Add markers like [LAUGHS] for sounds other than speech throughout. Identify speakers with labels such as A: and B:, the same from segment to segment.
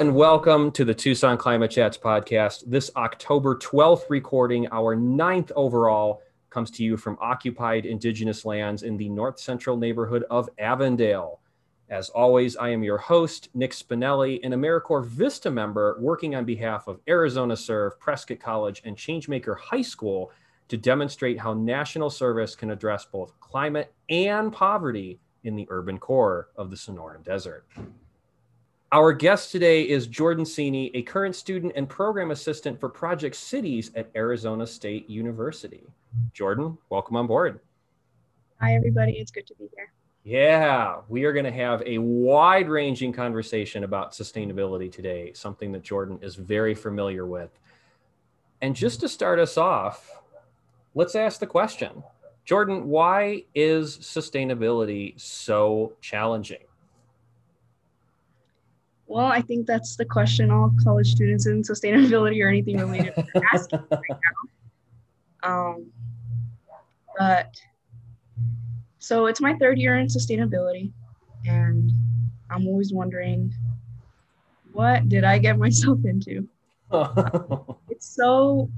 A: And welcome to the Tucson Climate Chats podcast. This October 12th recording, our ninth overall, comes to you from occupied indigenous lands in the north central neighborhood of Avondale. As always, I am your host, Nick Spinelli, an AmeriCorps Vista member working on behalf of Arizona Serve, Prescott College, and Changemaker High School to demonstrate how national service can address both climate and poverty in the urban core of the Sonoran Desert. Our guest today is Jordan Cini, a current student and program assistant for Project Cities at Arizona State University. Jordan, welcome on board.
B: Hi, everybody. It's good to be here.
A: Yeah, we are going to have a wide ranging conversation about sustainability today, something that Jordan is very familiar with. And just to start us off, let's ask the question Jordan, why is sustainability so challenging?
B: Well, I think that's the question all college students in sustainability or anything related are [LAUGHS] asking right now. Um, but so it's my third year in sustainability, and I'm always wondering, what did I get myself into? [LAUGHS] it's so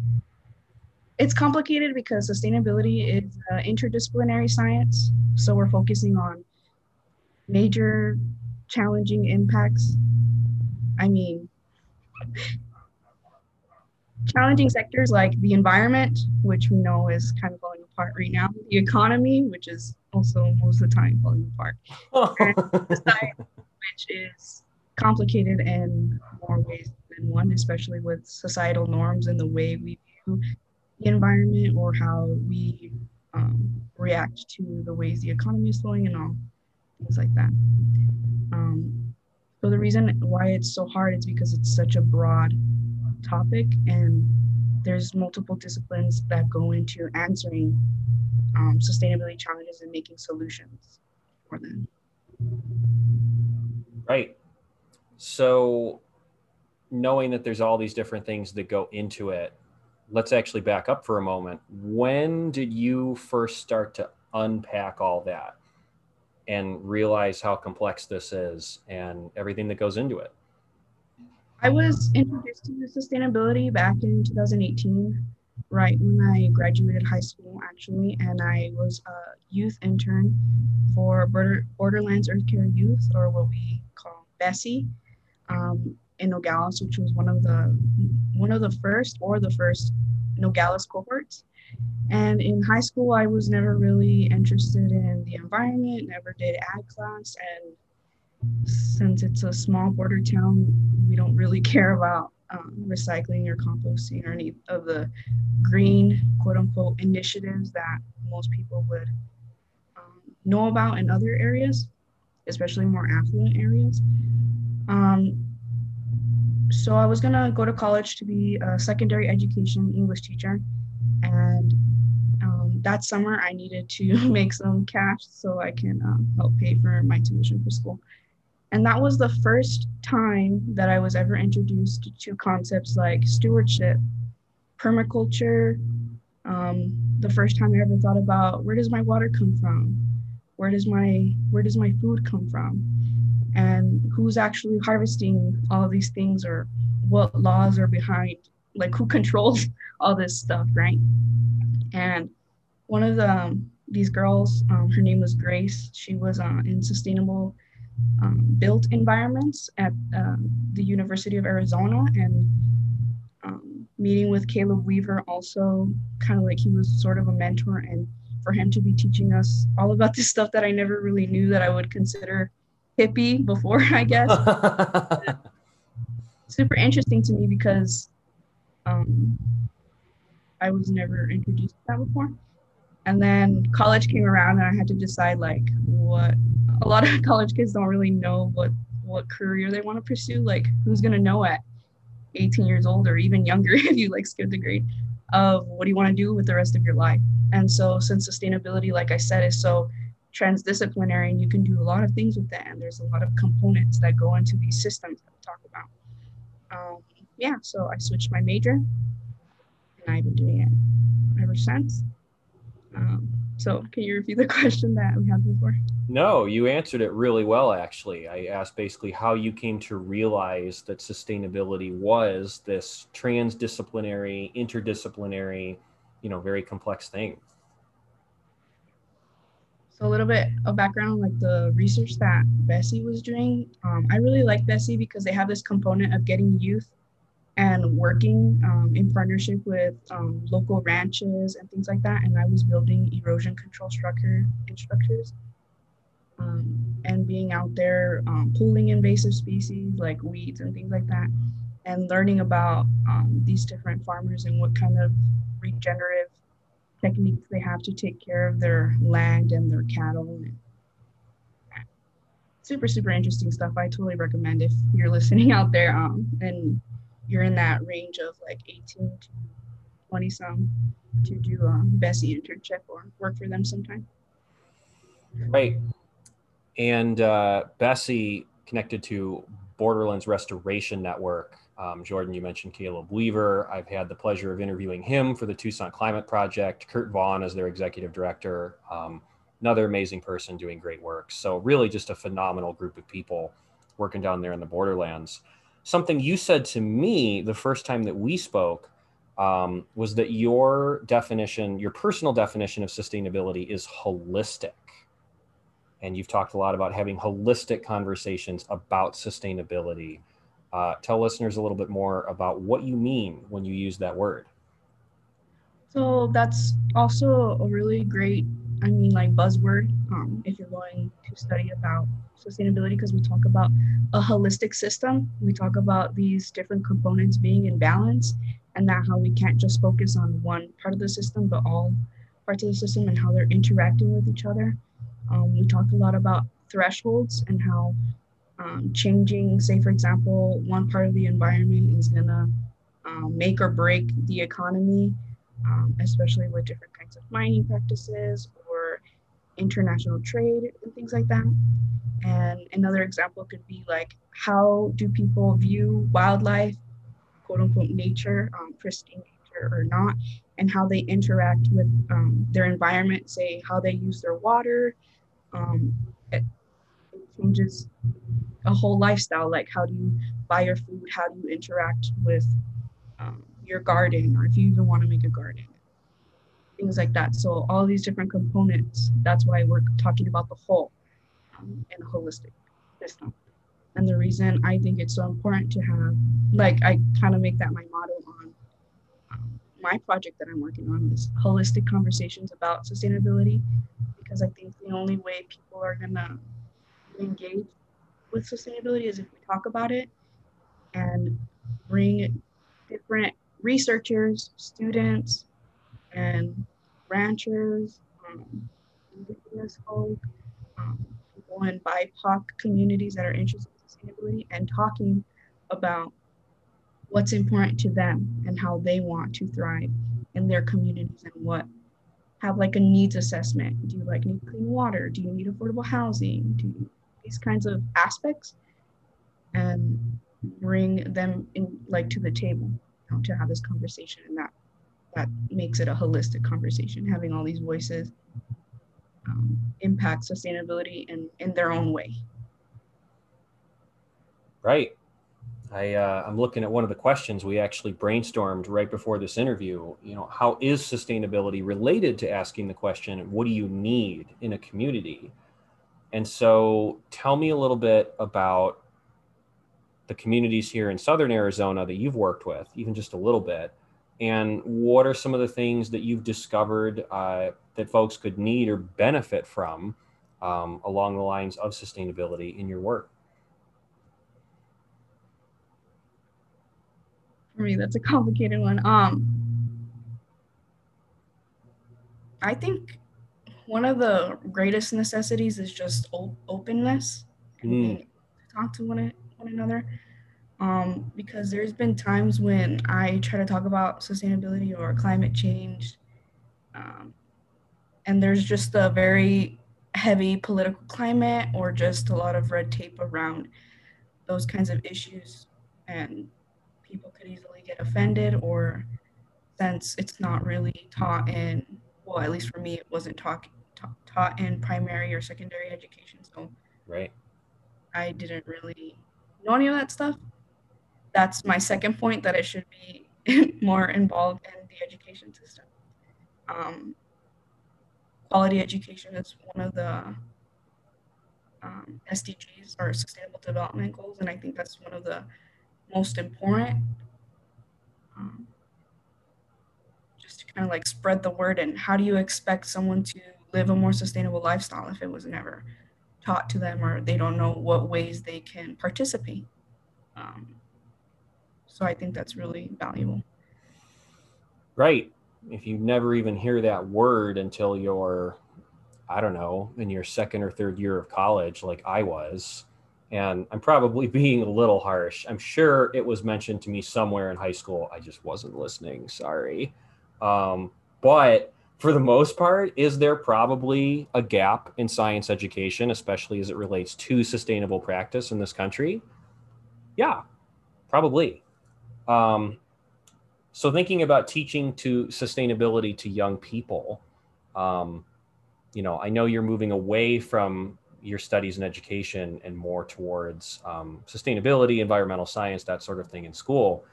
B: it's complicated because sustainability is uh, interdisciplinary science. So we're focusing on major challenging impacts. I mean, challenging sectors like the environment, which we know is kind of falling apart right now, the economy, which is also most of the time falling apart, and [LAUGHS] society, which is complicated in more ways than one, especially with societal norms and the way we view the environment or how we um, react to the ways the economy is flowing and all things like that. Um, so the reason why it's so hard is because it's such a broad topic and there's multiple disciplines that go into answering um, sustainability challenges and making solutions for them.
A: Right. So knowing that there's all these different things that go into it, let's actually back up for a moment. When did you first start to unpack all that and realize how complex this is and everything that goes into it?
B: I was introduced to sustainability back in 2018, right when I graduated high school, actually, and I was a youth intern for Border, Borderlands Earth Care Youth, or what we call Bessie, um, in Nogales, which was one of the one of the first or the first Nogales cohorts. And in high school, I was never really interested in the environment, never did ag class, and since it's a small border town, we don't really [LAUGHS] care about um, recycling or composting or any of the green quote unquote initiatives that most people would um, know about in other areas, especially more affluent areas. Um, so I was gonna go to college to be a secondary education English teacher, and that summer I needed to [LAUGHS] make some cash so I can um, help pay for my tuition for school. And that was the first time that I was ever introduced to concepts like stewardship, permaculture. Um, the first time I ever thought about where does my water come from? Where does my where does my food come from? And who's actually harvesting all of these things or what laws are behind like who [LAUGHS] controls all this stuff, right? And one of the um, these girls, um, her name was Grace. She was uh, in sustainable um, built environments at uh, the University of Arizona and um, meeting with Caleb Weaver also kind of like he was sort of a mentor and for him to be teaching us all about this stuff that I never really knew that I would consider hippie before, I guess. [LAUGHS] Super interesting to me because um, I was never introduced to that before. And then college came around and I had to decide like what a lot of [LAUGHS] college kids don't really know what what career they want to pursue. Like who's gonna know at 18 years old or even younger [LAUGHS] if you like skip the grade of what do you want to do with the rest of your life. And so since sustainability, like I said, is so transdisciplinary and you can do a lot of things with that. And there's a lot of components that go into these systems that we talk about. Um, yeah, so I switched my major and I've been doing it ever since. Um, So can you repeat the [LAUGHS] question that we had before?
A: No, you answered it really well, actually. I asked basically how you came to realize that sustainability was this transdisciplinary, interdisciplinary, you know, very complex thing.
B: So a little bit of background, like the research that Bessie was doing. Um, I really like Bessie because they have this component of getting youth and working um, in partnership with um, local ranches and things like that. And I was building erosion control structure instructors um, and being out there um, pulling invasive species like weeds and things like that and learning about um, these different farmers and what kind of regenerative techniques they have to take care of their land and their cattle. Super, super interesting stuff. I totally recommend if you're listening [LAUGHS] out there um, and you're in that range of like 18 to 20 some to do a um, BESE internship or work for them sometime.
A: Right. And uh, BESE connected to Borderlands Restoration Network. Um, Jordan, you mentioned Caleb Weaver. I've had the pleasure of interviewing him for the Tucson Climate Project. Kurt Vaughn as their executive director. Um, another amazing person doing great work. So, really, just a phenomenal group of people working down there in the Borderlands something you said to me the first time that we spoke um, was that your definition, your personal definition of sustainability is holistic. And you've talked a lot about having holistic conversations about sustainability. Uh, tell listeners a little bit more about what you mean when you use that word.
B: So that's also a really great I mean, like buzzword, um, if you're going to study about sustainability, because we talk about a holistic system. We talk about these different components being in balance, and that how we can't just focus on one part of the system, but all parts of the system and how they're interacting with each other. Um, we talk a lot about thresholds and how um, changing, say, for example, one part of the environment is going to um, make or break the economy, um, especially with different kinds of mining practices international trade and things like that. And another example could be like, how do people view wildlife, quote unquote, nature, um, pristine nature or not, and how they interact with um, their environment, say how they use their water. Um, it, it changes a whole lifestyle, like how do you buy your food, how do you interact with um, your garden, or if you even want to make a garden things like that. So all these different components, that's why we're talking about the whole um, and holistic system. And the reason I think it's so important to have, like, I kind of make that my motto on um, my project that I'm working on is holistic conversations about sustainability, because I think the only way people are gonna engage with sustainability is if we talk about it and bring different researchers, students, and ranchers, um, indigenous folk, um, people in BIPOC communities that are interested in sustainability, and talking about what's important to them and how they want to thrive in their communities and what have like a needs assessment. Do you like need clean water? Do you need affordable housing? Do you, these kinds of aspects and bring them in like to the table you know, to have this conversation and that that makes it a holistic conversation, having all these voices um, impact sustainability in, in their own way.
A: Right. I, uh, I'm looking at one of the questions we actually brainstormed right before this interview. You know, how is sustainability related to asking the question, what do you need in a community? And so tell me a little bit about the communities here in Southern Arizona that you've worked with, even just a little bit, and what are some of the things that you've discovered uh, that folks could need or benefit from um, along the lines of sustainability in your work?
B: For me, that's a complicated one. Um, I think one of the greatest necessities is just openness and mm. talk to one, one another um, because there's been times when I try to talk about sustainability or climate change, um, and there's just a very heavy political climate or just a lot of red tape around those kinds of issues, and people could easily get offended or since it's not really taught in well at least for me it wasn't taught ta- taught in primary or secondary education. So
A: right.
B: I didn't really know any of that stuff. That's my second point that it should be [LAUGHS] more involved in the education system. Um, quality education is one of the um, SDGs or Sustainable Development Goals, and I think that's one of the most important. Um, just to kind of like spread the word, and how do you expect someone to live a more sustainable lifestyle if it was never taught to them or they don't know what ways they can participate? Um, so I think that's really valuable.
A: Right. If you never even hear that word until you're I don't know, in your second or third year of college, like I was. And I'm probably [LAUGHS] being a little harsh. I'm sure it was mentioned to me somewhere in high school. I just wasn't listening. Sorry. Um, but for the most part, is there probably a gap in science education, especially as it relates to sustainable practice in this country? Yeah, probably. Um, so, thinking about teaching to sustainability to young people, um, you know, I know you're moving away from your studies in education and more towards um, sustainability, environmental science, that sort of thing in school.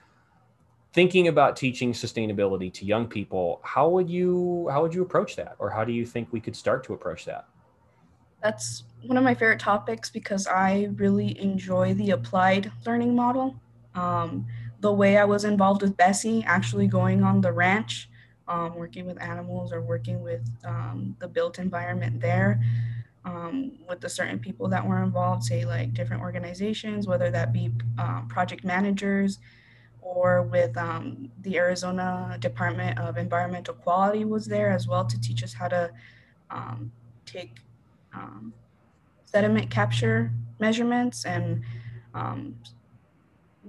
A: Thinking about teaching sustainability to young people, how would you how would you approach that, or how do you think we could start to approach that?
B: That's one of my favorite topics because I really enjoy the applied learning model. Um, the way I was involved with Bessie, actually going on the ranch um, working with animals or working with um, the built environment there um, with the certain people that were involved, say like different organizations, whether that be um, project managers or with um, the Arizona Department of Environmental Quality was there as well to teach us how to um, take sediment capture measurements and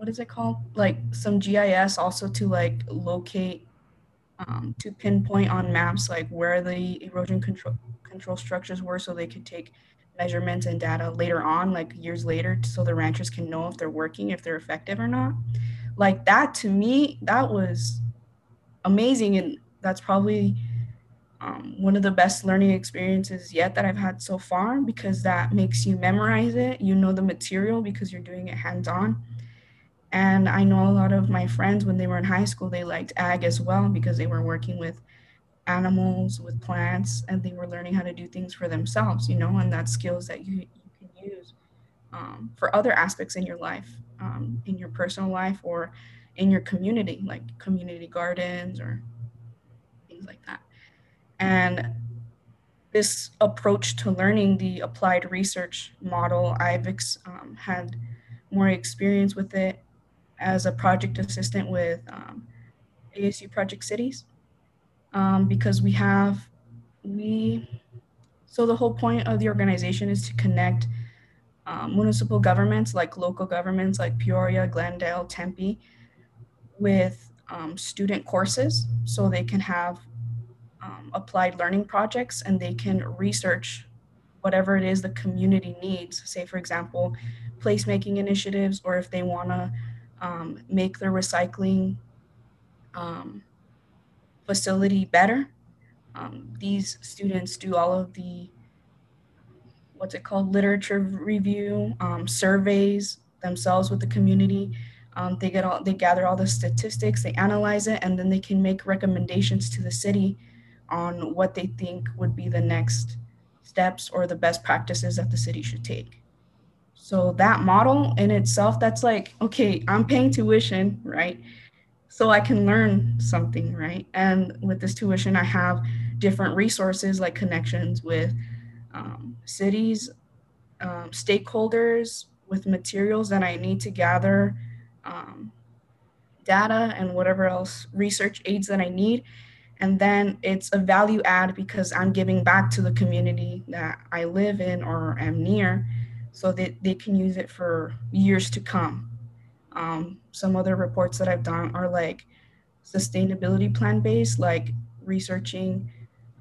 B: what is it called? Like some GIS also to like locate um, to pinpoint on maps like where the erosion control control structures were so they could take measurements and data later on like years later so the ranchers can know if they're working if they're effective or not like that to me that was amazing and that's probably um, one of the best learning experiences yet that i've had so far because that makes you memorize it you know the material because you're doing it hands on and I know a lot of my friends, when they were in high school, they liked ag as well because they were working with animals, with plants, and they were learning how to do things for themselves, you know, and that's skills that you, you can use um, for other aspects in your life, um, in your personal life or in your community, like community gardens or things like that. And this approach to learning the applied research model, I've um, had more experience with it as a project assistant with um, ASU Project Cities um, because we have, we, so the whole point of the organization is to connect um, municipal governments like local governments like Peoria, Glendale, Tempe with um, student courses so they can have um, applied learning projects and they can research whatever it is the community needs. Say, for example, placemaking initiatives, or if they want to um, make their recycling um, facility better. Um, these students do all of the, what's it called, literature review, um, surveys themselves with the community. Um, they get all, they gather all the statistics, they analyze it, and then they can make recommendations to the city on what they think would be the next steps or the best practices that the city should take. So that model in itself, that's like, okay, I'm paying tuition, right? So I can learn something, right? And with this tuition, I have different resources like connections with um, cities, um, stakeholders, with materials that I need to gather um, data and whatever else research aids that I need. And then it's a value add because I'm giving back to the community that I live in or am near so that they can use it for years to come. Um, some other reports that I've done are like sustainability plan based, like researching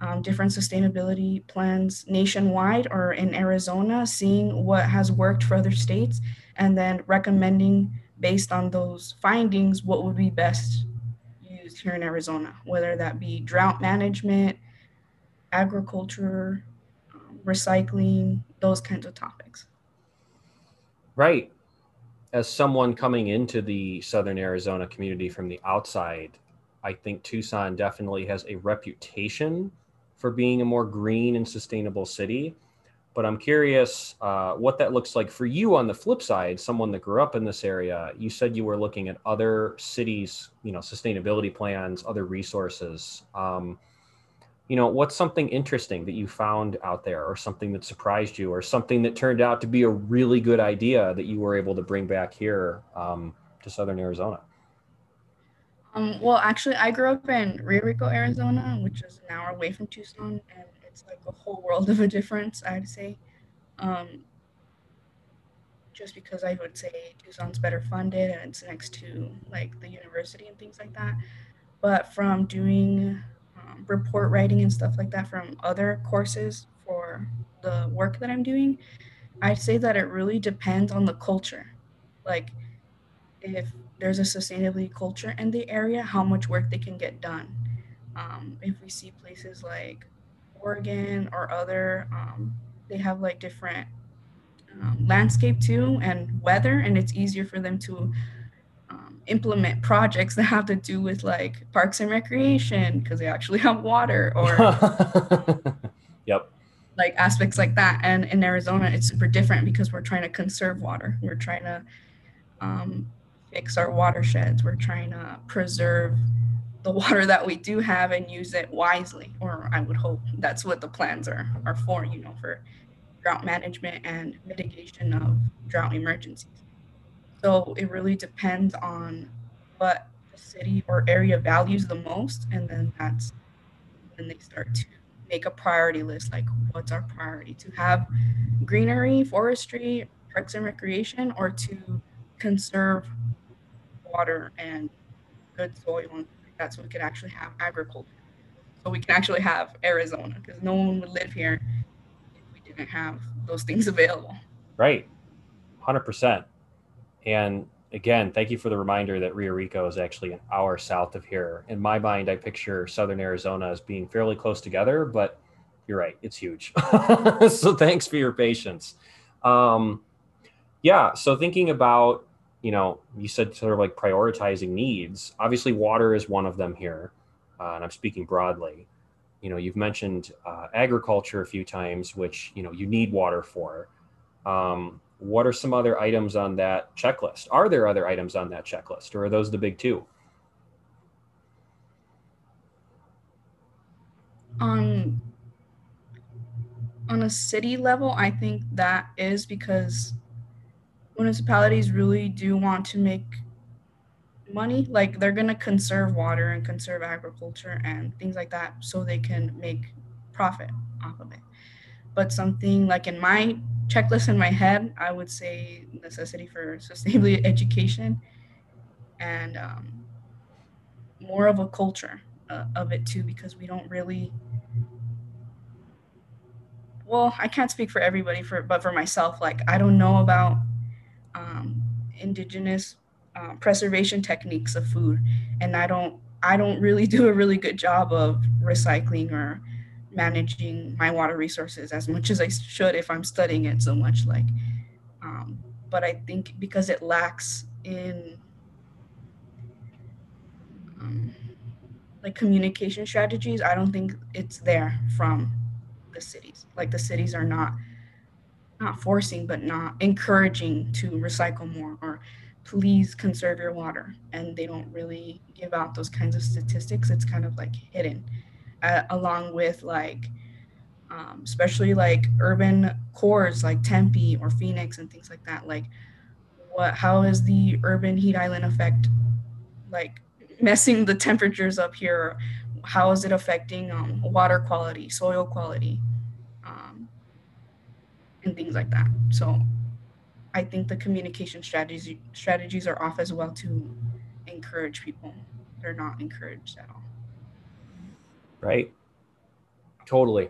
B: um, different sustainability plans nationwide or in Arizona, seeing what has worked for other states, and then recommending based on those findings what would be best used here in Arizona, whether that be drought management, agriculture, um, recycling, those kinds of topics.
A: Right. As someone coming into the Southern Arizona community from the outside, I think Tucson definitely has a reputation for being a more green and sustainable city. But I'm curious uh, what that looks like for you on the flip side, someone that grew up in this area. You said you were looking at other cities, you know, sustainability plans, other resources. Um, you know, what's something interesting that you found out there, or something that surprised you, or something that turned out to be a really good idea that you were able to bring back here um, to Southern Arizona?
B: Um, well, actually, I grew up in Rio Rico, Arizona, which is an hour away from Tucson, and it's like a whole world of a difference, I'd say. Um, just because I would say Tucson's better funded and it's next to like the university and things like that. But from doing um, report writing and stuff like that from other courses for the work that I'm doing, I'd say that it really depends on the culture. Like, if there's a sustainability culture in the area, how much work they can get done. Um, if we see places like Oregon or other, um, they have like different um, landscape too and weather, and it's easier for them to implement projects that have to do with like parks and recreation because they actually have water [LAUGHS] or
A: yep
B: like aspects like that and in arizona it's super different because we're trying to conserve water we're trying to um, fix our watersheds. We're trying to preserve the water that we do have and use it wisely. Or I would hope that's what the plans are are for, you know, for drought management and mitigation of drought emergencies. So it really depends on what the city or area values the most, and then that's when they start to make a priority list like what's our priority to have greenery forestry parks and recreation or to conserve water and good soil and that so we could actually have agriculture. So we can actually have Arizona because no one would live here if we didn't have those things [LAUGHS] available.
A: Right. 100%. And again, thank you for the reminder that Rio Rico is actually an hour south of here. In my mind, I picture Southern Arizona as being fairly close together, but you're right, it's huge. [LAUGHS] so thanks for your patience. Um, yeah, so thinking about you know, you said sort of like prioritizing needs. Obviously, water is one of them here, uh, and I'm speaking broadly. You know, you've mentioned uh, agriculture a few times, which you know you need water for. Um, what are some other items on that checklist? Are there other items on that checklist, or are those the big two?
B: On on a city level, I think that is because municipalities really do want to make money like they're going to conserve water and conserve agriculture and things like that so they can make profit off of it but something like in my checklist in my head i would say necessity for [LAUGHS] sustainability education and um, more of a culture uh, of it too because we don't really well i can't speak for everybody for but for myself like i don't know about um, indigenous uh, preservation techniques of food, and I don't I don't really [LAUGHS] do a really good job of recycling or managing my water resources as much as I should if I'm studying it so much. Like, um, but I think because it lacks in um, like communication strategies, I don't think it's there from the cities. Like the cities are not not forcing, but not encouraging to recycle more or please conserve your water. And they don't really give out those kinds of statistics. It's kind of like hidden, uh, along with like, um, especially like urban cores like Tempe or Phoenix and things like that. Like, what? How is the urban heat island effect like messing the temperatures up here? How is it affecting um, water quality, soil quality? and things like that. So I think the communication strategies strategies are off as well to encourage people. They're not encouraged at all.
A: Right. Totally.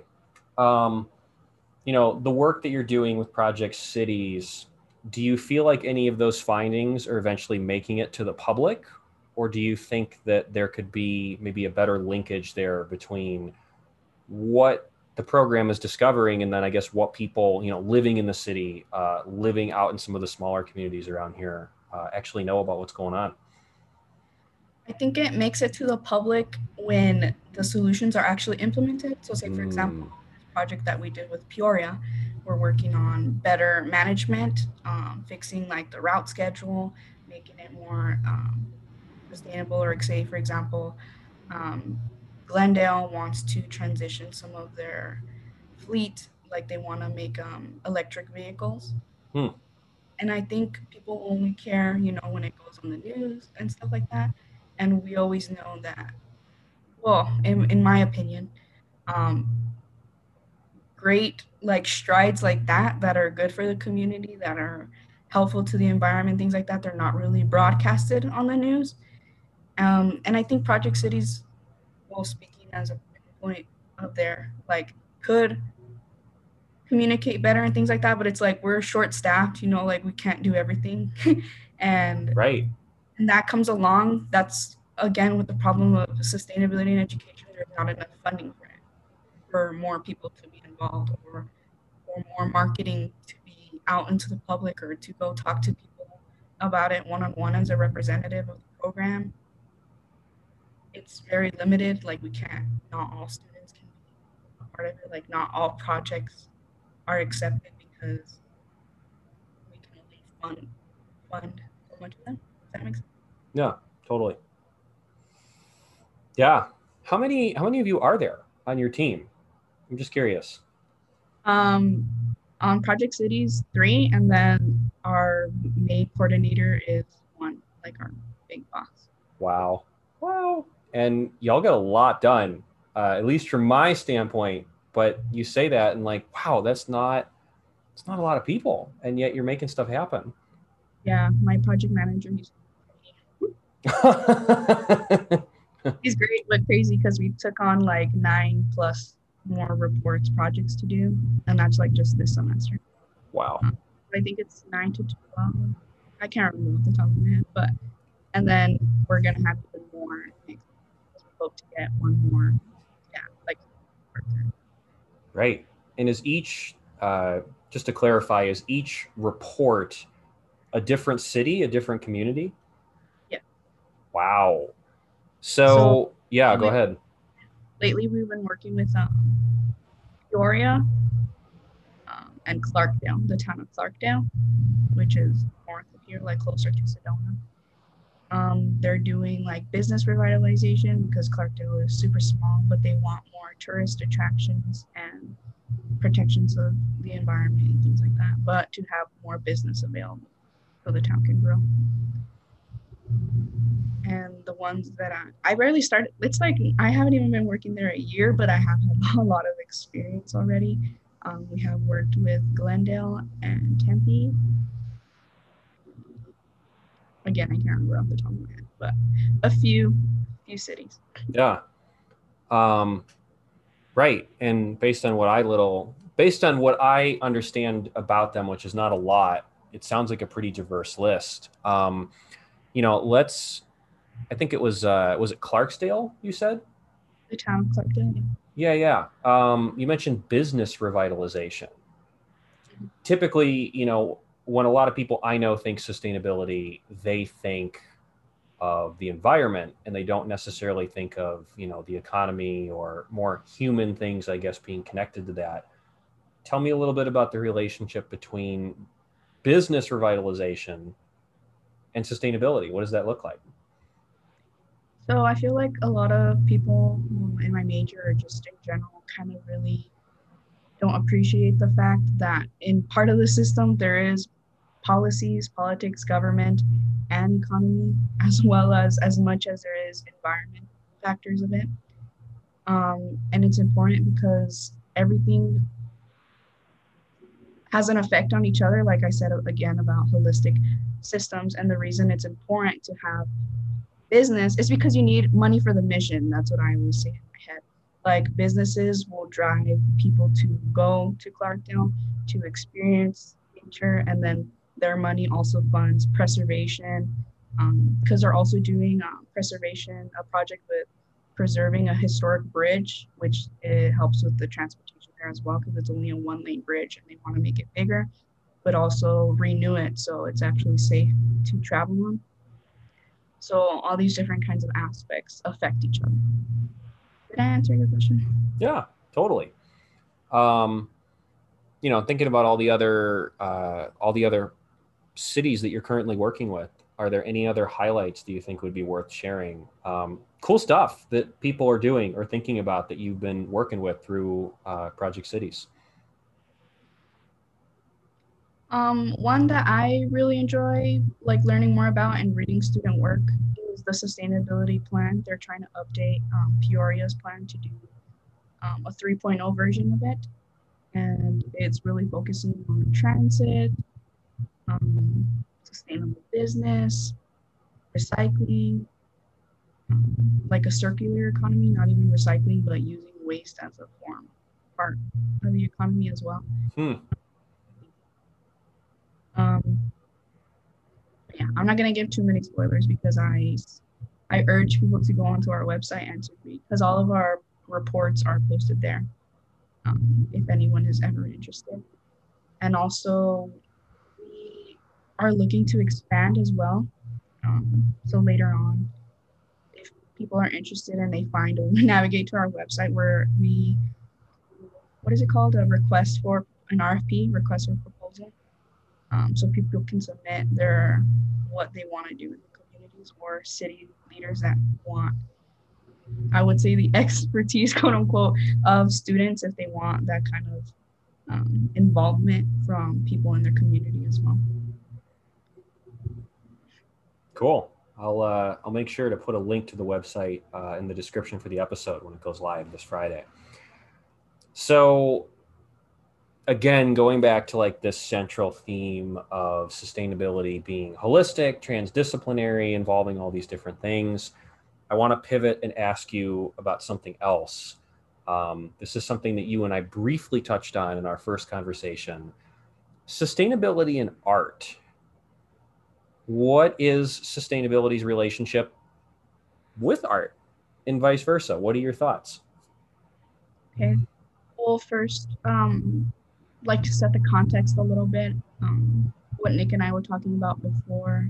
A: Um, you know, the work that you're doing with Project Cities, do you feel like any of those findings are eventually making it to the public? Or do you think that there could be maybe a better linkage there between what the program is discovering, and then I guess what people you know living in the city, uh, living out in some of the smaller communities around here, uh, actually know about what's going on.
B: I think it makes it to the public when the solutions are actually implemented. So, say for mm. example, this project that we did with Peoria, we're working on better management, um, fixing like the route schedule, making it more um, sustainable. Or say, for example, um, Glendale wants to transition some of their fleet, like they want to make um, electric vehicles. Hmm. And I think people only care, you know, when it goes on the news and stuff like that. And we always know that, well, in, in my opinion, um, great like strides like that that are good for the community, that are helpful to the environment, things like that, they're not really broadcasted on the news. Um, and I think Project Cities, well, speaking as a point up there, like could communicate better and things like that. But it's like we're short staffed, you know, like we can't do everything. [LAUGHS] and
A: right.
B: And that comes along. That's again with the problem of sustainability in education. There's not enough funding for it, for more people to be involved or or more marketing to be out into the public or to go talk to people about it one on one as a representative of the program it's very limited. Like we can't, not all students can be a part of it. Like not all projects are accepted because we can only fund fund so much of them. Does that make sense?
A: Yeah, totally. Yeah. How many how many of you are there on your team? I'm just curious.
B: Um on Project Cities three, and then our main coordinator is one, like our big boss.
A: Wow. Wow and y'all got a lot done, uh, at least from my standpoint. But you say that and like, wow, that's not it's not a lot of people, and yet you're making stuff happen.
B: Yeah, my project manager, he's [LAUGHS] he's great, but crazy because we took on like nine plus more reports projects to do, and that's like just this semester.
A: Wow.
B: Um, I think it's nine to twelve. I can't remember off the top of my head, but and then we're gonna have even more next hope to get one more, yeah, like
A: Right. And is each, uh, just to clarify, is each report a different city, a different community? Wow. So, so yeah, go ahead.
B: Lately, we've been working with um, Peoria um, and Clarkdale, the town of Clarkdale, which is north of here, like closer to Sedona. Um, they're doing like business revitalization because Clarkdale is super small, but they want more tourist attractions and protections of the environment and things like that, but to have more business available so the town can grow. And the ones that I, I barely started, it's like I haven't even been working there a year, but I have [LAUGHS] a lot of experience already. Um, we have worked with Glendale and Tempe again, I can't remember off the top of my head, but a few few cities.
A: Yeah. Um, right. And based on what I little based on what I understand about them, which is not a lot, it sounds like a pretty diverse list. Um, you know, let's I think it was uh was it Clarksdale, you said?
B: The town of Clarkdale.
A: Yeah, yeah. Um, you mentioned business revitalization. Typically, you know, when a lot of people I know think sustainability, they think of the environment and they don't necessarily think of, you know, the economy or more human things, I guess, being connected to that. Tell me a little bit about the relationship between business revitalization and sustainability. What does that look like?
B: So I feel like a lot of people in my major or just in general kind of really don't appreciate the fact that in part of the system there is policies, politics, government, and economy, [LAUGHS] as well as as much as there is environment factors of it. Um, and it's important because everything has an effect on each other. Like I said again about holistic systems, and the reason it's important to have business is because you need money for the mission. That's what I always say in my head. Like businesses will drive people to go to Clarkdale to experience nature and then their money also funds preservation because um, they're also doing uh, preservation, a project with preserving a historic bridge, which helps with the transportation there as well because it's only a one lane bridge and they want to make it bigger, but also renew it so it's actually safe to travel on. So all these different kinds of aspects affect each other. Did I answer your question?
A: Yeah, totally. Um, you know, thinking about all the other uh, all the other cities that you're currently working with, are there any other highlights do you think would be worth sharing? Um, cool stuff that people are doing or thinking about that you've been working with through uh, Project Cities.
B: Um, one that I really enjoy, like learning more about and reading student work, is the sustainability plan. They're trying to update um, Peoria's plan to do um, a 3.0 version of it, and it's really focusing on transit, um, sustainable business, recycling, like a circular economy, not even recycling, but using waste as a form part of the economy as well.
A: Hmm.
B: Um, yeah, I'm not gonna give too many spoilers because I I urge people to go onto our website and to read because all of our reports are posted there. Um, if anyone is ever interested, and also we are looking to expand as well. Um, so later on, people are interested and they find or [LAUGHS] navigate to our website where we, what is it called, a request for an RFP, request for proposal. Um, so people can submit their what they want to do in the communities or city leaders that want i would say the [LAUGHS] expertise quote unquote of students if they want that kind of um, involvement from people in their community as well.
A: Cool i'll uh, i'll make sure to put a link to the website uh, in the description for the episode when it goes live this friday. So again going back to like this central theme of sustainability being holistic transdisciplinary involving all these different things i want to pivot and ask you about something else. Um, this is something that you and i briefly touched on in our first conversation. Sustainability in art what is sustainability's relationship with art and vice versa what are your thoughts
B: okay well first um, like to set the context a little bit. Um, what Nick and I were talking about before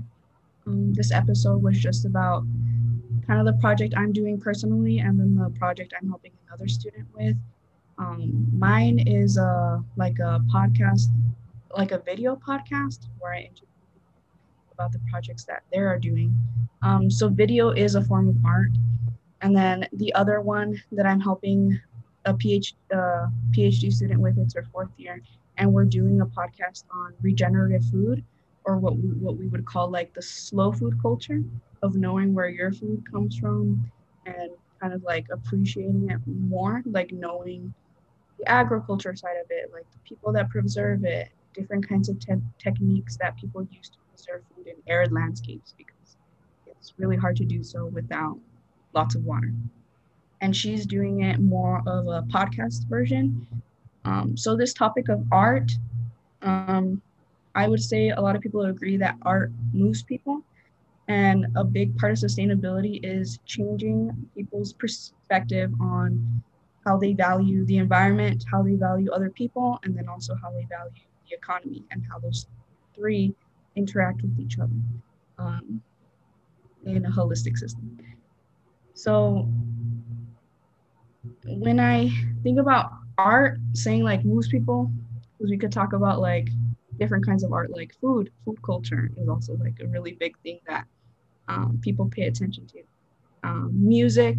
B: um, this episode was just about kind of the project I'm doing personally and then the project I'm helping another student with. Um, mine is a like a podcast, like a video podcast where I interview about the projects that they are doing. Um, so video is a form of art, and then the other one that I'm helping a PhD, uh, PhD student with. It's her fourth year, and we're doing a podcast on regenerative food, or what we, what we would call like the slow food culture of knowing where your food comes from, and kind of like appreciating it more, like knowing the agriculture side of it, like the people that preserve it, different kinds of te- techniques that people use to preserve food in arid landscapes, because it's really hard to do so without lots of water and she's doing it more of a podcast version. Um, so this topic of art, um, I would say a lot of people agree that art moves people, and a big part of sustainability is changing people's perspective on how they value the environment, how they value other people, and then also how they value the economy and how those three interact with each other um, in a holistic system. So when I think about art, saying like moves people, because we could talk about like different kinds of art, like food. Food culture is also like a really big thing that um, people pay attention to. Um, music,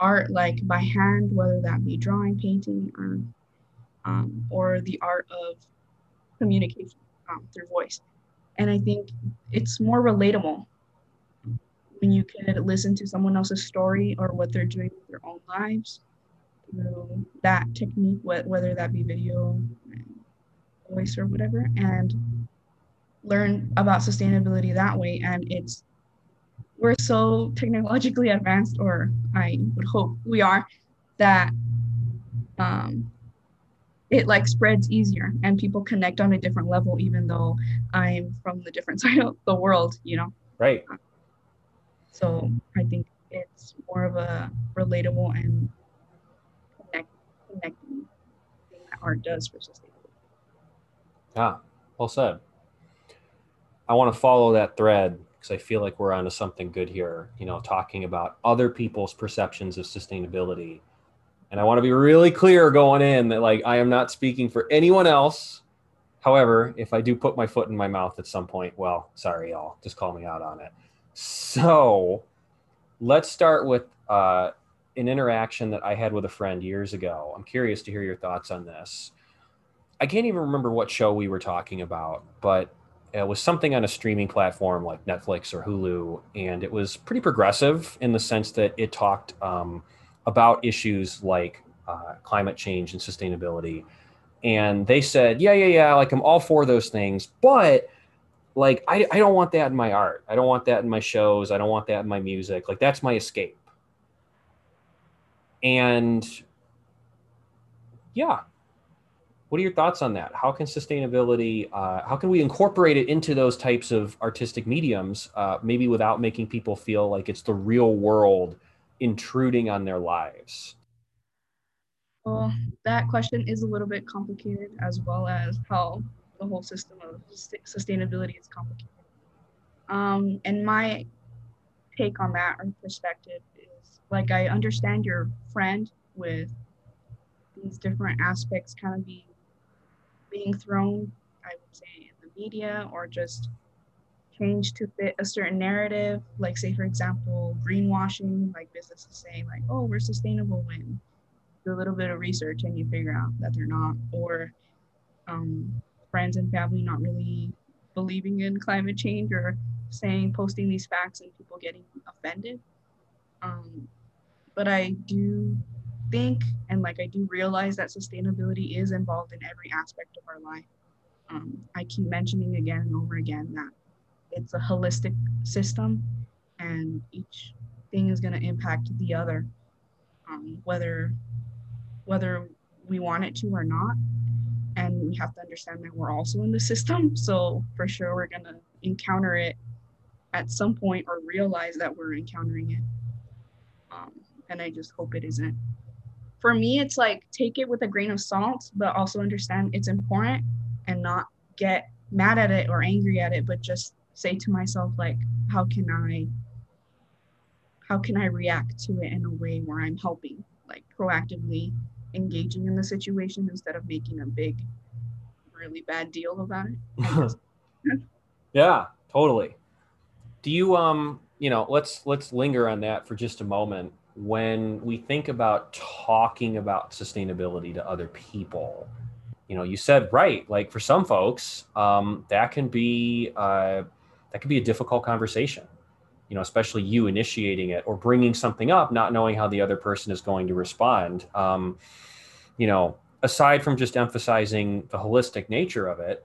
B: art like by hand, whether that be drawing, painting, or um, or the art of communication um, through voice. And I think it's more relatable when you can listen to someone else's story or what they're doing with their own lives through that technique, whether that be video, voice, or whatever, and learn about sustainability that way. And it's we're so technologically advanced, or I would hope we are, that um, it like spreads easier and people connect on a different level, even though I'm from the different [LAUGHS] side of the world, you know.
A: Right.
B: So I think it's more of a relatable and connect, connecting art does for sustainability.
A: Ah, well said. I want to follow that thread because I feel like we're onto something good here, you know, talking about other people's perceptions of sustainability. And I want to be really clear going in that, like, I am not speaking for anyone else. However, if I do put my foot in my mouth at some point, well, sorry, y'all, just call me out on it. So let's start with uh, an interaction that I had with a friend years ago. I'm curious to hear your thoughts on this. I can't even remember what show we were talking about, but it was something on a streaming platform like Netflix or Hulu, and it was pretty progressive in the sense that it talked um, about issues like uh, climate change and sustainability. And they said, yeah, yeah, yeah, like I'm all for those things, but like I, I don't want that in my art. I don't want that in my shows. I don't want that in my music. Like that's my escape. And yeah, what are your thoughts on that? How can sustainability, uh, how can we incorporate it into those types of artistic mediums, uh, maybe without making people feel like it's the real world intruding on their lives?
B: Well, that question is a little bit complicated, as well as how the whole system of sustainability is complicated. Um, and my take on that or perspective is like I understand your friend with these different aspects kind of being being thrown, I would say, in the media or just changed to fit a certain narrative. Like, say, for example, greenwashing, like businesses saying, like, oh, we're sustainable when do a little bit of research and you figure out that they're not, or um, friends and family not really believing in climate change or saying, posting these facts and people getting offended. Um, but I do think and like I do realize that sustainability is involved in every aspect of our life. Um, I keep mentioning again and over again that it's a holistic system and each thing is going to impact the other, um, whether whether we want it to or not. And we have to understand that we're also in the system. [LAUGHS] So for sure, we're going to encounter it at some point or realize that we're encountering it. Um, and I just hope it isn't for me, it's like take it with a grain of salt, but also understand it's important and not get mad at it or angry at it, but just say to myself, like, how can I how can I react to it in a way where I'm helping, like proactively engaging in the situation instead of making a big, really bad deal about it. [LAUGHS]
A: yeah, totally. Do you um, you know, let's let's linger on that for just a moment when we think about talking about sustainability to other people you know you said right like for some folks um, that can be uh, that could be a difficult conversation you know especially you initiating it or bringing something up not knowing how the other person is going to respond um, you know aside from just emphasizing the holistic nature of it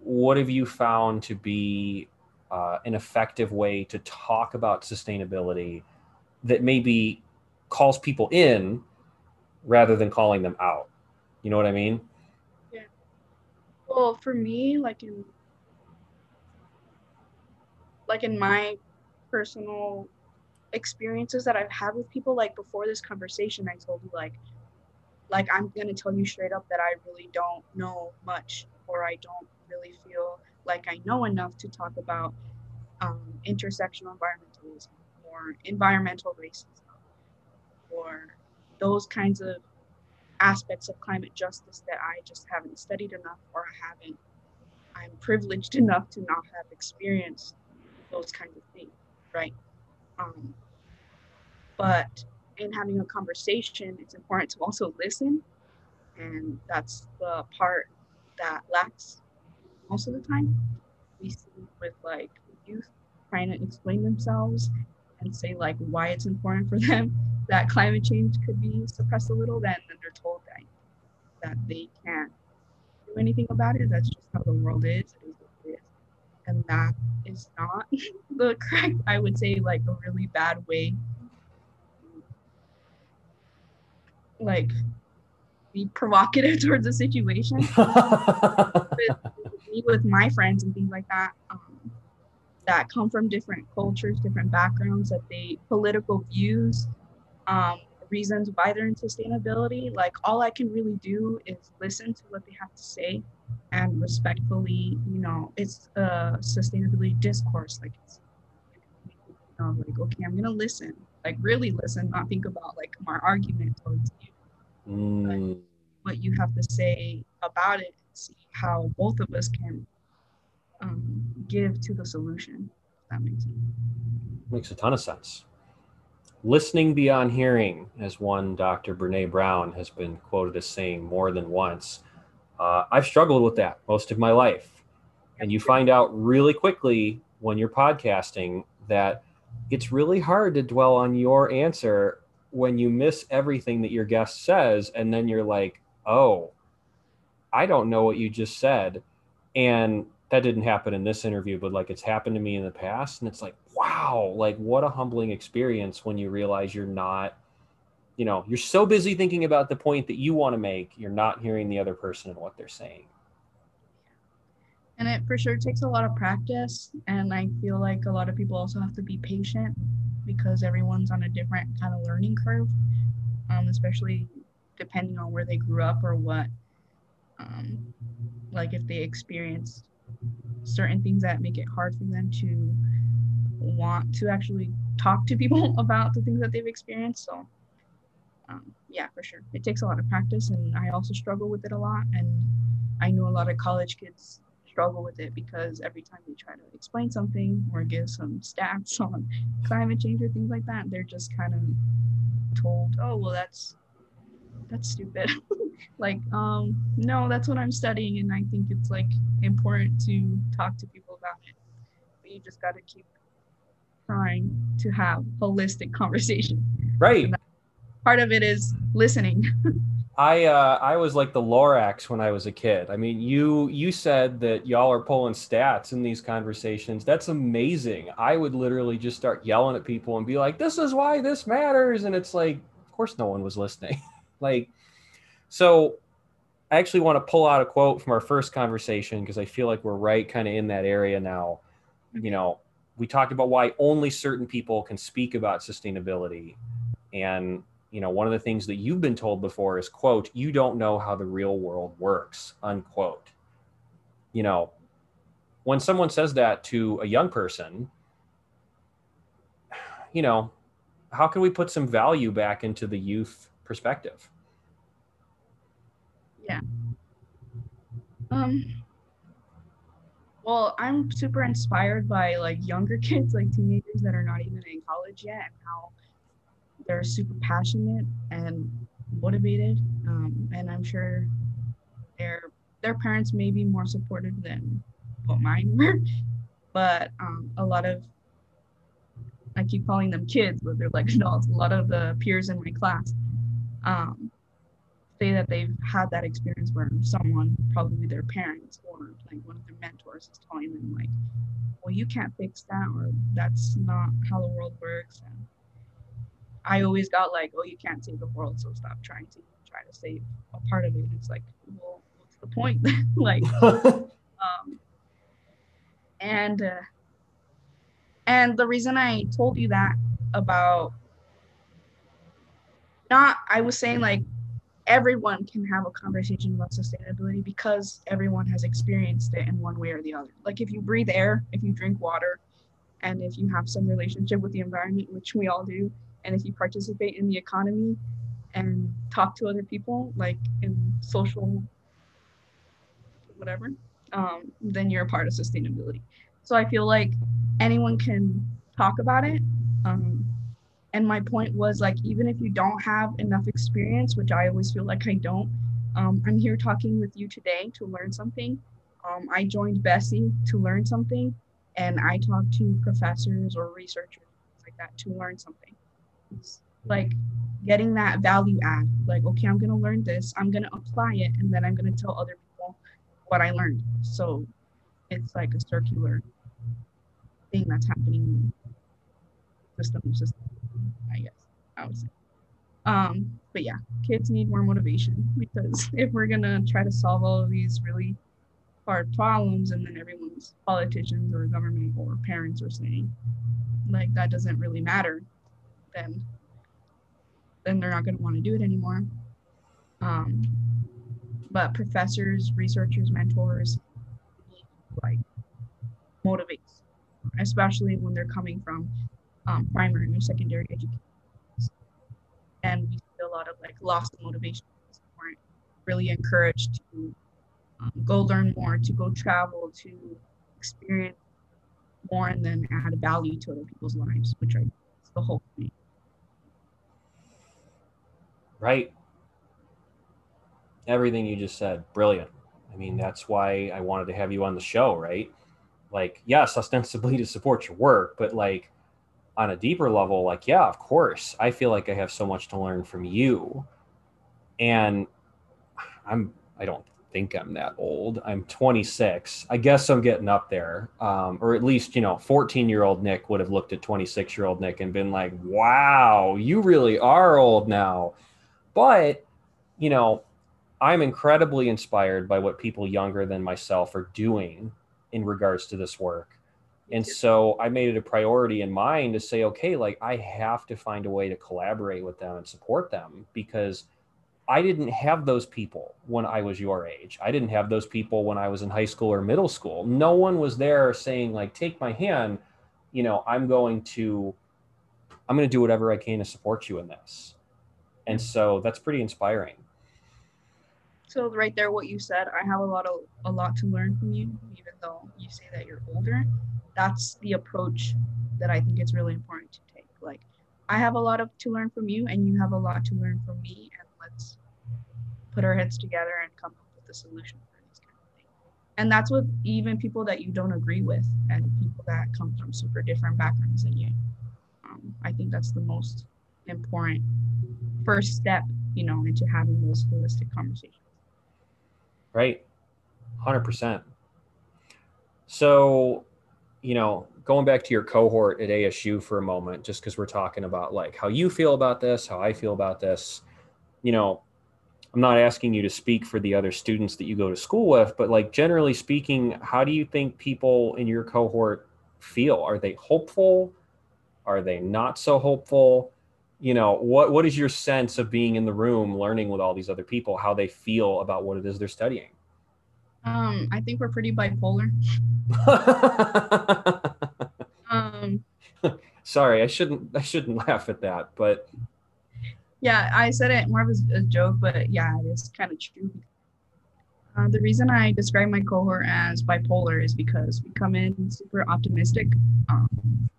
A: what have you found to be uh, an effective way to talk about sustainability that maybe calls people in rather than calling them out. You know what I mean?
B: Yeah. Well, for me, like in like in my personal experiences that I've had with people, like before this conversation, I told you like like I'm gonna tell you straight up that I really don't know much or I don't really feel like I know enough to talk about um, intersectional environmentalism or environmental racism or those kinds of aspects of climate justice that I just haven't studied enough or I haven't I'm privileged [LAUGHS] enough to not have experienced those kinds of things, right? Um, but in having a conversation, it's important to also listen, and that's the part that lacks most of the time. We see with like youth trying to explain themselves and say like why it's important for [LAUGHS] them that climate change could be suppressed a little, then, then they're told that that they can't do anything about it. That's just how the world is. And that is not [LAUGHS] the correct, I would say, like a really bad way like be provocative [LAUGHS] towards the situation. [LAUGHS] with, with my friends and things like that. Um, that come from different cultures, different backgrounds, that they political views, um, reasons why they're in sustainability. Like all I can really do is listen to what they have to say and respectfully, you know, it's a sustainability discourse. Like it's you know, like, okay, I'm gonna listen, like really listen, not think about like my argument towards you. Mm. What you have to say about it, and see how both of us can um, give to the solution. that makes sense.
A: Makes a ton of sense. Listening beyond hearing, as one Dr. Brene Brown has been quoted as saying more than once. Uh, I've struggled with that most of my life. And you find out really quickly when you're podcasting that it's really hard to dwell on your answer when you miss everything that your guest says. And then you're like, oh, I don't know what you just said. And that didn't happen in this interview, but like it's happened to me in the past. And it's like, wow, like what a humbling experience when you realize you're not, you know, you're so busy thinking about the point that you want to make, you're not hearing the other person and what they're saying.
B: And it for sure takes a lot of practice. And I feel like a lot of people also have to be patient because everyone's on a different kind of learning curve, um, especially depending on where they grew up or what, um, like if they experienced certain things that make it hard for them to want to actually talk to people [LAUGHS] about the things that they've experienced. So, um, yeah, for sure. It takes a lot of practice, and I also struggle with it a lot. And I know a lot of college kids struggle with it because every time they try to explain something or give some stats [LAUGHS] on climate change or things like that, they're just kind of told, "Oh, well, that's that's stupid." [LAUGHS] like, um, no, that's what I'm studying, and I think it's like important to talk to people about it. But you just got to keep trying to have holistic [LAUGHS] conversation.
A: Right.
B: Part of it is listening. [LAUGHS]
A: I uh, I was like the Lorax when I was a kid. I mean, you you said that y'all are pulling stats in these conversations. That's amazing. I would literally just start yelling at people and be like, "This is why this matters," and it's like, of course, no one was listening. [LAUGHS] like, so I actually want to pull out a quote from our first conversation because I feel like we're right kind of in that area now. You know, we talked about why only certain people can speak about sustainability and you know one of the things that you've been told before is quote you don't know how the real world works unquote. You know when someone says that to a young person you know how can we put some value back into the youth perspective?
B: Yeah. Um well, I'm super inspired by like younger [LAUGHS] kids, like teenagers that are not even in college yet, and how they're super passionate and motivated. Um, and I'm sure their their parents may be more supportive than what mine [LAUGHS] were, but um, a lot of I keep calling them kids, but they're like [LAUGHS] adults. A lot of the peers in my class um, say that they've had that experience where someone, probably their parents or like one of their mentors, is telling them like, "Well, you can't fix that," or "That's not how the world works." And I always got like, "Oh, you can't save the world, so stop trying to try to save a part of it." It's like, well, what's the point? [LAUGHS] like, [LAUGHS] um, and uh, and the reason I told you that about not, I was saying like everyone can have a conversation about sustainability because everyone has experienced it in one way or the other. Like if you breathe air, if you drink water, and if you have some relationship with the environment, which we all do, and if you participate in the economy and talk to other people, like in social whatever, um, then you're a part of sustainability. So I feel like anyone can talk about it. Um, and my point was like, even if you don't have enough experience, which I always feel like I don't, um, I'm here talking with you today to learn something. Um, I joined bessie to learn something, and I talked to professors or researchers like that to learn something. It's like getting that value add. Like, okay, I'm gonna learn this, I'm gonna apply it, and then I'm gonna tell other people what I learned. So it's like a circular thing that's happening system system. I guess I would say. Um, but yeah, kids need more motivation [LAUGHS] because if we're gonna try to solve all of these really hard problems and then everyone's politicians or government or parents are saying like that doesn't really matter, then then they're not going to want to do it anymore. Um, but professors, researchers, mentors, like motivates, especially when they're coming from um, primary or secondary education. And we see a lot of like lost motivation, weren't really encouraged to um, go learn more, to go travel, to experience more, and then add value to other people's lives, which I is the whole point.
A: Right. Everything you just said, brilliant. I mean, that's why I wanted to have you on the show, right? Like, yes, ostensibly to support your work, but like on a deeper level, like, yeah, of course, I feel like I have so much to learn from you. And I'm, I don't think I'm that old. I'm 26. I guess I'm getting up there. Um, or at least, you know, 14 year old Nick would have looked at 26 year old Nick and been like, wow, you really are old now. But, you know, I'm incredibly inspired by what people younger than myself are doing in regards to this work. And so I made it a priority in mind to say, okay, like I have to find a way to collaborate with them and support them because I didn't have those people when I was your age. I didn't have those people when I was in high school or middle school. No one was there saying, like, take my hand. You know, I'm going to, I'm going to do whatever I can to support you in this. And so that's pretty inspiring.
B: So right there, what you said, I have a lot of a lot to learn from you, even though you say that you're older. That's the approach that I think it's really important to take. Like, I have a lot of to learn from you, and you have a lot to learn from me, and let's put our heads together and come up with a solution for these kind of things. And that's what even people that you don't agree with, and people that come from super different backgrounds than you. Um, I think that's the most important first step, you know, into having those holistic conversations.
A: Right. 100%. So, you know, going back to your cohort at ASU for a moment, just because we're talking about like how you feel about this, how I feel about this, you know, I'm not asking you to speak for the other students that you go to school with, but like generally speaking, how do you think people in your cohort feel? Are they hopeful? Are they not so hopeful? You know, what what is your sense of being in the room learning with all these other people, how they feel about what it is they're studying?
B: Um, I think we're pretty bipolar. [LAUGHS]
A: um, Sorry, I shouldn't I shouldn't [LAUGHS] laugh at that, but
B: yeah, I said it more of a, a joke, but yeah, it is kind of true. Uh, the reason I describe my cohort as bipolar is because we come in super optimistic. Um,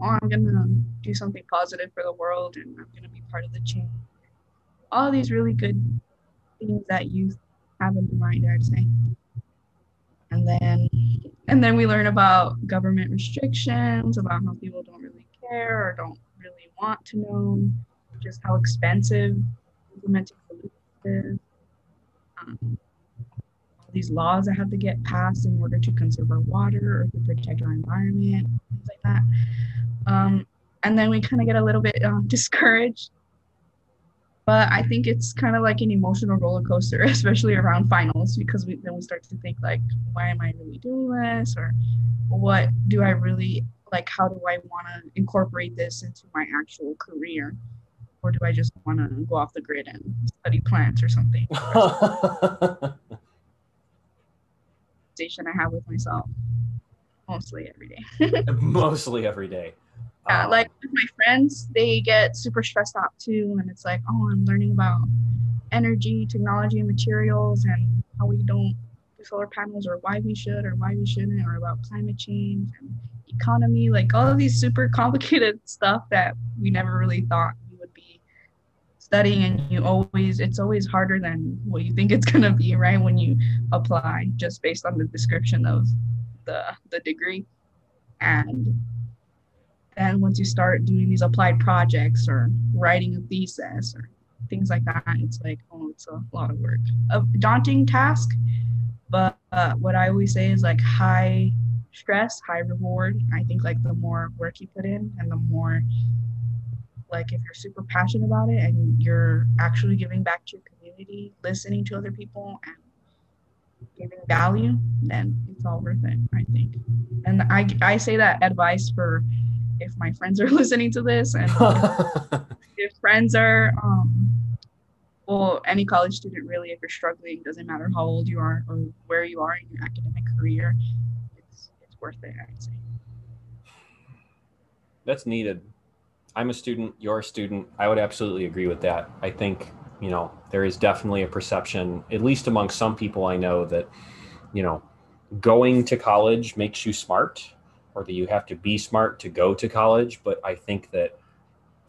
B: oh, I'm gonna do something positive for the world, and I'm gonna be part of the change. All these really good things that youth have in mind, I'd say. And then, and then we learn about government restrictions, about how people don't really care or don't really want to know just how expensive implementing solutions is. Um, these laws that have to get passed in order to conserve our water or to protect our environment, things like that. Um, and then we kind of get a little bit uh, [LAUGHS] discouraged. But I think it's kind of like an emotional roller coaster, [LAUGHS] especially around finals, because we, then we start to think like, why am I really doing this, or what do I really like how do I want to incorporate this into my actual career? Or do I just want to go off the grid and study plants or something? [LAUGHS] Station I have with myself mostly every day. [LAUGHS]
A: mostly every day.
B: Yeah, um, like with my friends, they get super stressed out too, and it's like, oh, I'm learning about energy, technology, and materials, and how we don't do solar panels, or why we should, or why we shouldn't, or about climate change and economy, like all of these super [LAUGHS] complicated stuff that we never really thought we would be studying. And you always, it's always harder than what you think it's going to be, right? When you apply just based on the description of the, the degree. And then once you start doing these applied projects or writing a thesis or things like that, it's like, oh, it's a lot of work. A daunting task, but uh, what I always say is like high stress, high reward. I think like the more work you put in and the more like if you're super passionate about it and you're actually giving back to your community, listening to other people and giving value, then it's all worth it, I think. And I I say that advice for if my friends are [LAUGHS] listening to this and [LAUGHS] if friends are um well any college student really if you're struggling doesn't matter how old you are or where you are in your academic career it's it's worth it i'd say
A: that's needed i'm a student you're a student i would absolutely agree with that i think you know there is definitely a perception at least among some people i know that you know going to college makes you smart or that you have to be smart to go to college but i think that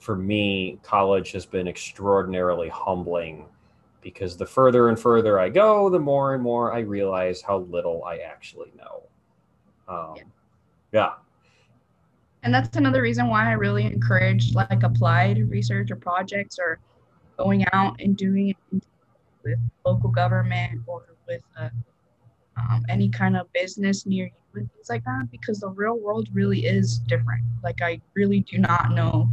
A: for me, college has been extraordinarily humbling because the further and further I go, the more and more I realize how little I actually know. Um, yeah. yeah.
B: And that's another reason why I really encourage like applied research or projects or going out and doing it with local government or with uh, um, any kind of business near you and things like that because the real world really is different. Like I really do not know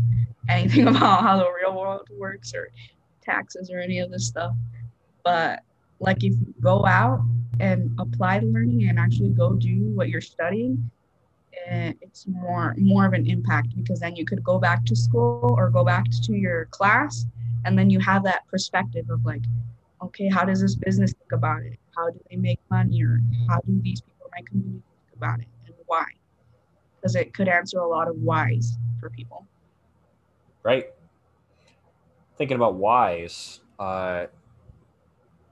B: anything [LAUGHS] about how the real world works or taxes or any of this stuff. But like if you go out and apply the learning and actually go do what you're studying, eh, it's more more of an impact because then you could go back to school or go back to your class and then you have that perspective of like okay how does this business think about it how do they make money or how do these people in my community think about it and why because it could answer a lot of whys for people
A: right? Thinking about whys, uh,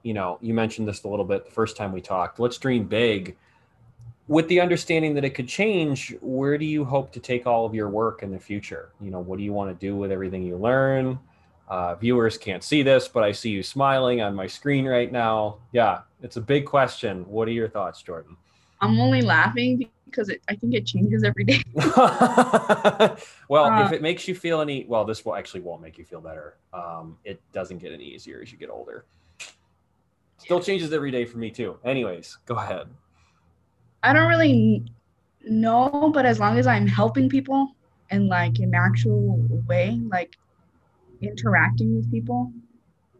A: you know, you mentioned this a little bit the first time we talked. Let's dream big. With the understanding that it could change, where do you hope to take all of your work in the future? You know, what do you want to do with everything you learn? Uh, viewers can't see this, but I see you smiling on my screen right now. Yeah, it's a big question. What are your thoughts, Jordan?
B: I'm only laughing because it, I think it changes every day. [LAUGHS] [LAUGHS]
A: well, uh, if it makes you feel any, well, this will actually won't make you feel better. Um, it doesn't get any easier as you get older. Still changes every day for me too. Anyways, go ahead.
B: I don't really know, but as long as I'm helping people in like an actual way, like interacting with people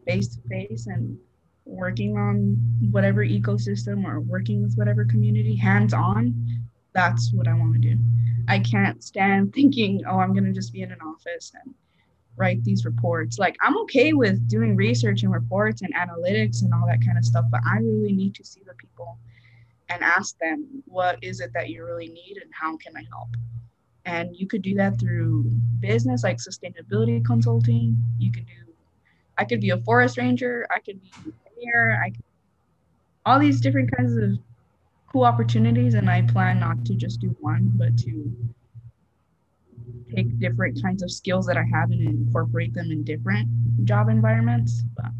B: face to face and working on whatever ecosystem or working with whatever community hands on that's what I want to do. I can't stand [LAUGHS] thinking, oh, I'm going to just be in an office and write these reports. Like, I'm okay with doing research and reports and analytics and all that kind of stuff, but I really need to see the people and ask them, what is it that you really need and how can I help? And you could do that through business, like sustainability consulting. You could do, I could be a forest ranger, I could be a mayor, I could, all these different kinds of cool opportunities and I plan not to just do one, but to take different kinds of skills that I have and incorporate them in different job environments. But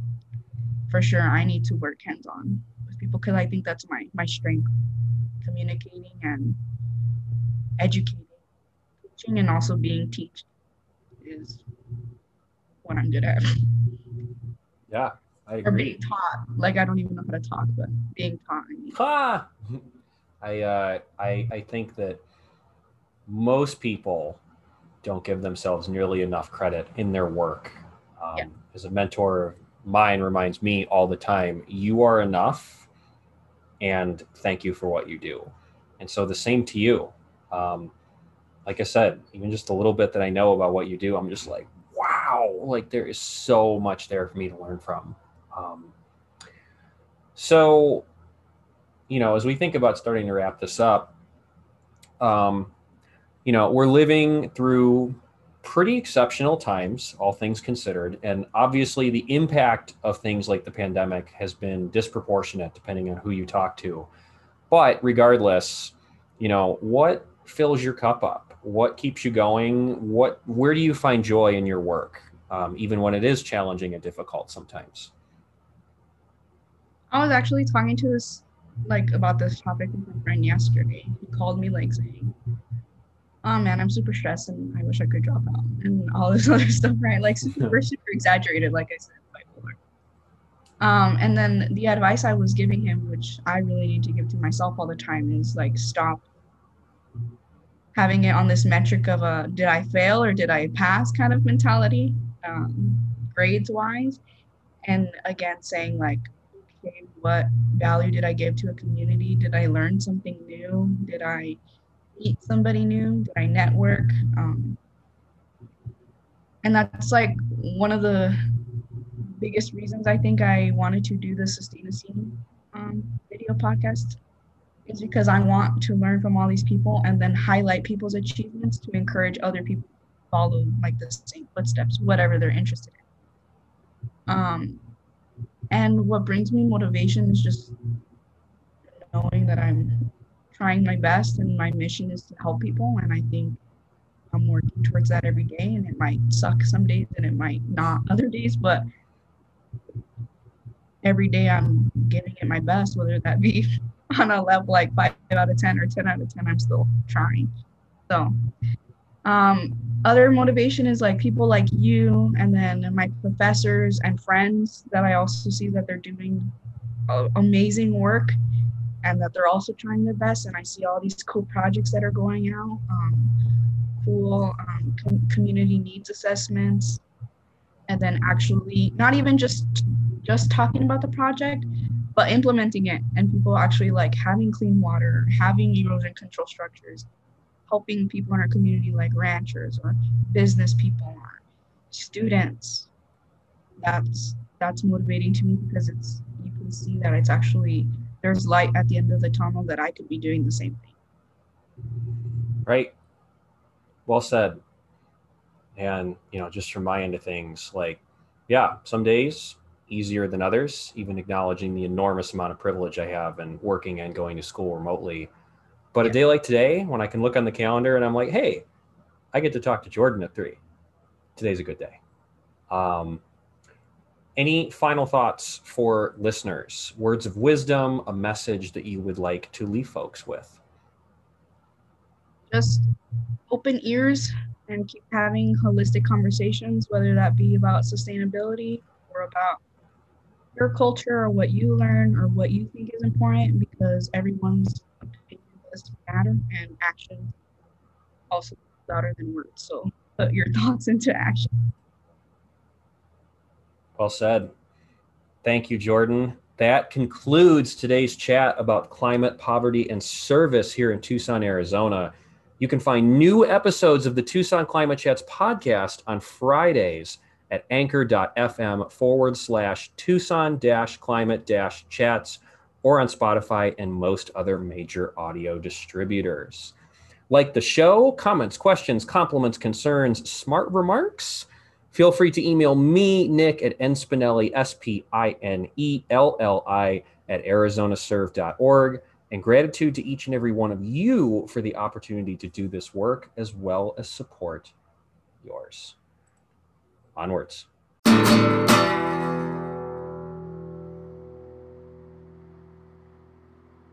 B: for sure, I need to work hands on people because I think that's my my strength, communicating and educating, teaching, and also being taught is what I'm good at.
A: Yeah, I
B: agree. Or being taught. Like I don't even know how to talk, but being taught. I, mean.
A: ha! [LAUGHS] I, uh, I I think that most people don't give themselves nearly enough credit in their work. Um, yeah. As a mentor of mine reminds me all the time, you are enough, and thank you for what you do. And so the same to you. Um, like I said, even just a little bit that I know about what you do, I'm just like, wow, like there is so much there for me to learn from. Um, so, you know, as we think about starting to wrap this up, um, you know, we're living through pretty exceptional times, all things considered. And obviously, the impact of things like the pandemic has been disproportionate depending on who you talk to. But regardless, you know, what fills your cup up? What keeps you going? What, where do you find joy in your work, um, even when it is challenging and difficult sometimes?
B: I was actually talking to this like about this topic with my friend yesterday. He called me like saying, "Oh man, I'm super stressed and I wish I could drop out and all this [LAUGHS] other stuff." Right? Like super super [LAUGHS] exaggerated, like I said, bipolar. Um, and then the advice I was giving him, which I really need to give to myself all the time, is like stop having it on this metric of a did I fail or did I pass kind of mentality, um, grades wise, and again saying like okay, what value did I give to a community? Did I learn something new? Did I meet somebody new? Did I network? Um, and that's like one of the biggest reasons I think I wanted to do the Sustain a Scene um, video podcast is because I want to learn from all these people and then highlight people's achievements to encourage other people to follow like the same footsteps, whatever they're interested in. Um, and what brings me motivation is just knowing that I'm trying my best and my mission is to help people. And I think I'm working towards that every day. And it might suck some days and it might not other days, but every day I'm giving it my best, whether that be [LAUGHS] on a level like five out of 10 or 10 out of 10, I'm still trying. So, um, other motivation is like people like you and then my professors and friends that I also see that they're doing amazing work and that they're also trying their best. And I see all these cool projects that are going out, um, cool um, com- community needs assessments, and then actually not even just just talking about the project, but implementing it and people actually like having clean water, having erosion control structures, helping people in our community like ranchers or business people or students. That's that's motivating to me because it's you can see that it's actually there's light at the end of the tunnel that I could be doing the same thing.
A: Right. Well said. And you know, just from my end of things, like, yeah, some days easier than others, even acknowledging the enormous amount of privilege I have in working and going to school remotely. But yeah. a day like today, when I can look on the calendar and I'm like, hey, I get to talk to Jordan at three. Today's a good day. Um, any final thoughts for listeners? Words of wisdom, a message that you would like to leave folks with?
B: Just open ears and keep having holistic conversations, whether that be about sustainability or about your culture or what you learn or what you think is important because everyone's opinion does matter and action also louder than words. So put your [LAUGHS] thoughts into action.
A: Well said. Thank you, Jordan. That concludes today's chat about climate, poverty, and service here in Tucson, Arizona. You can find new episodes of the Tucson Climate Chats podcast on Fridays at anchor.fm forward slash Tucson dash climate dash chats or on Spotify and most other major audio distributors. Like the show, comments, questions, compliments, concerns, smart remarks, feel free to email me, Nick, at nspinelli, S P I N E L L I, at arizonaserve.org. And gratitude to each and every one of you for the opportunity to do this work as well as support yours onwards.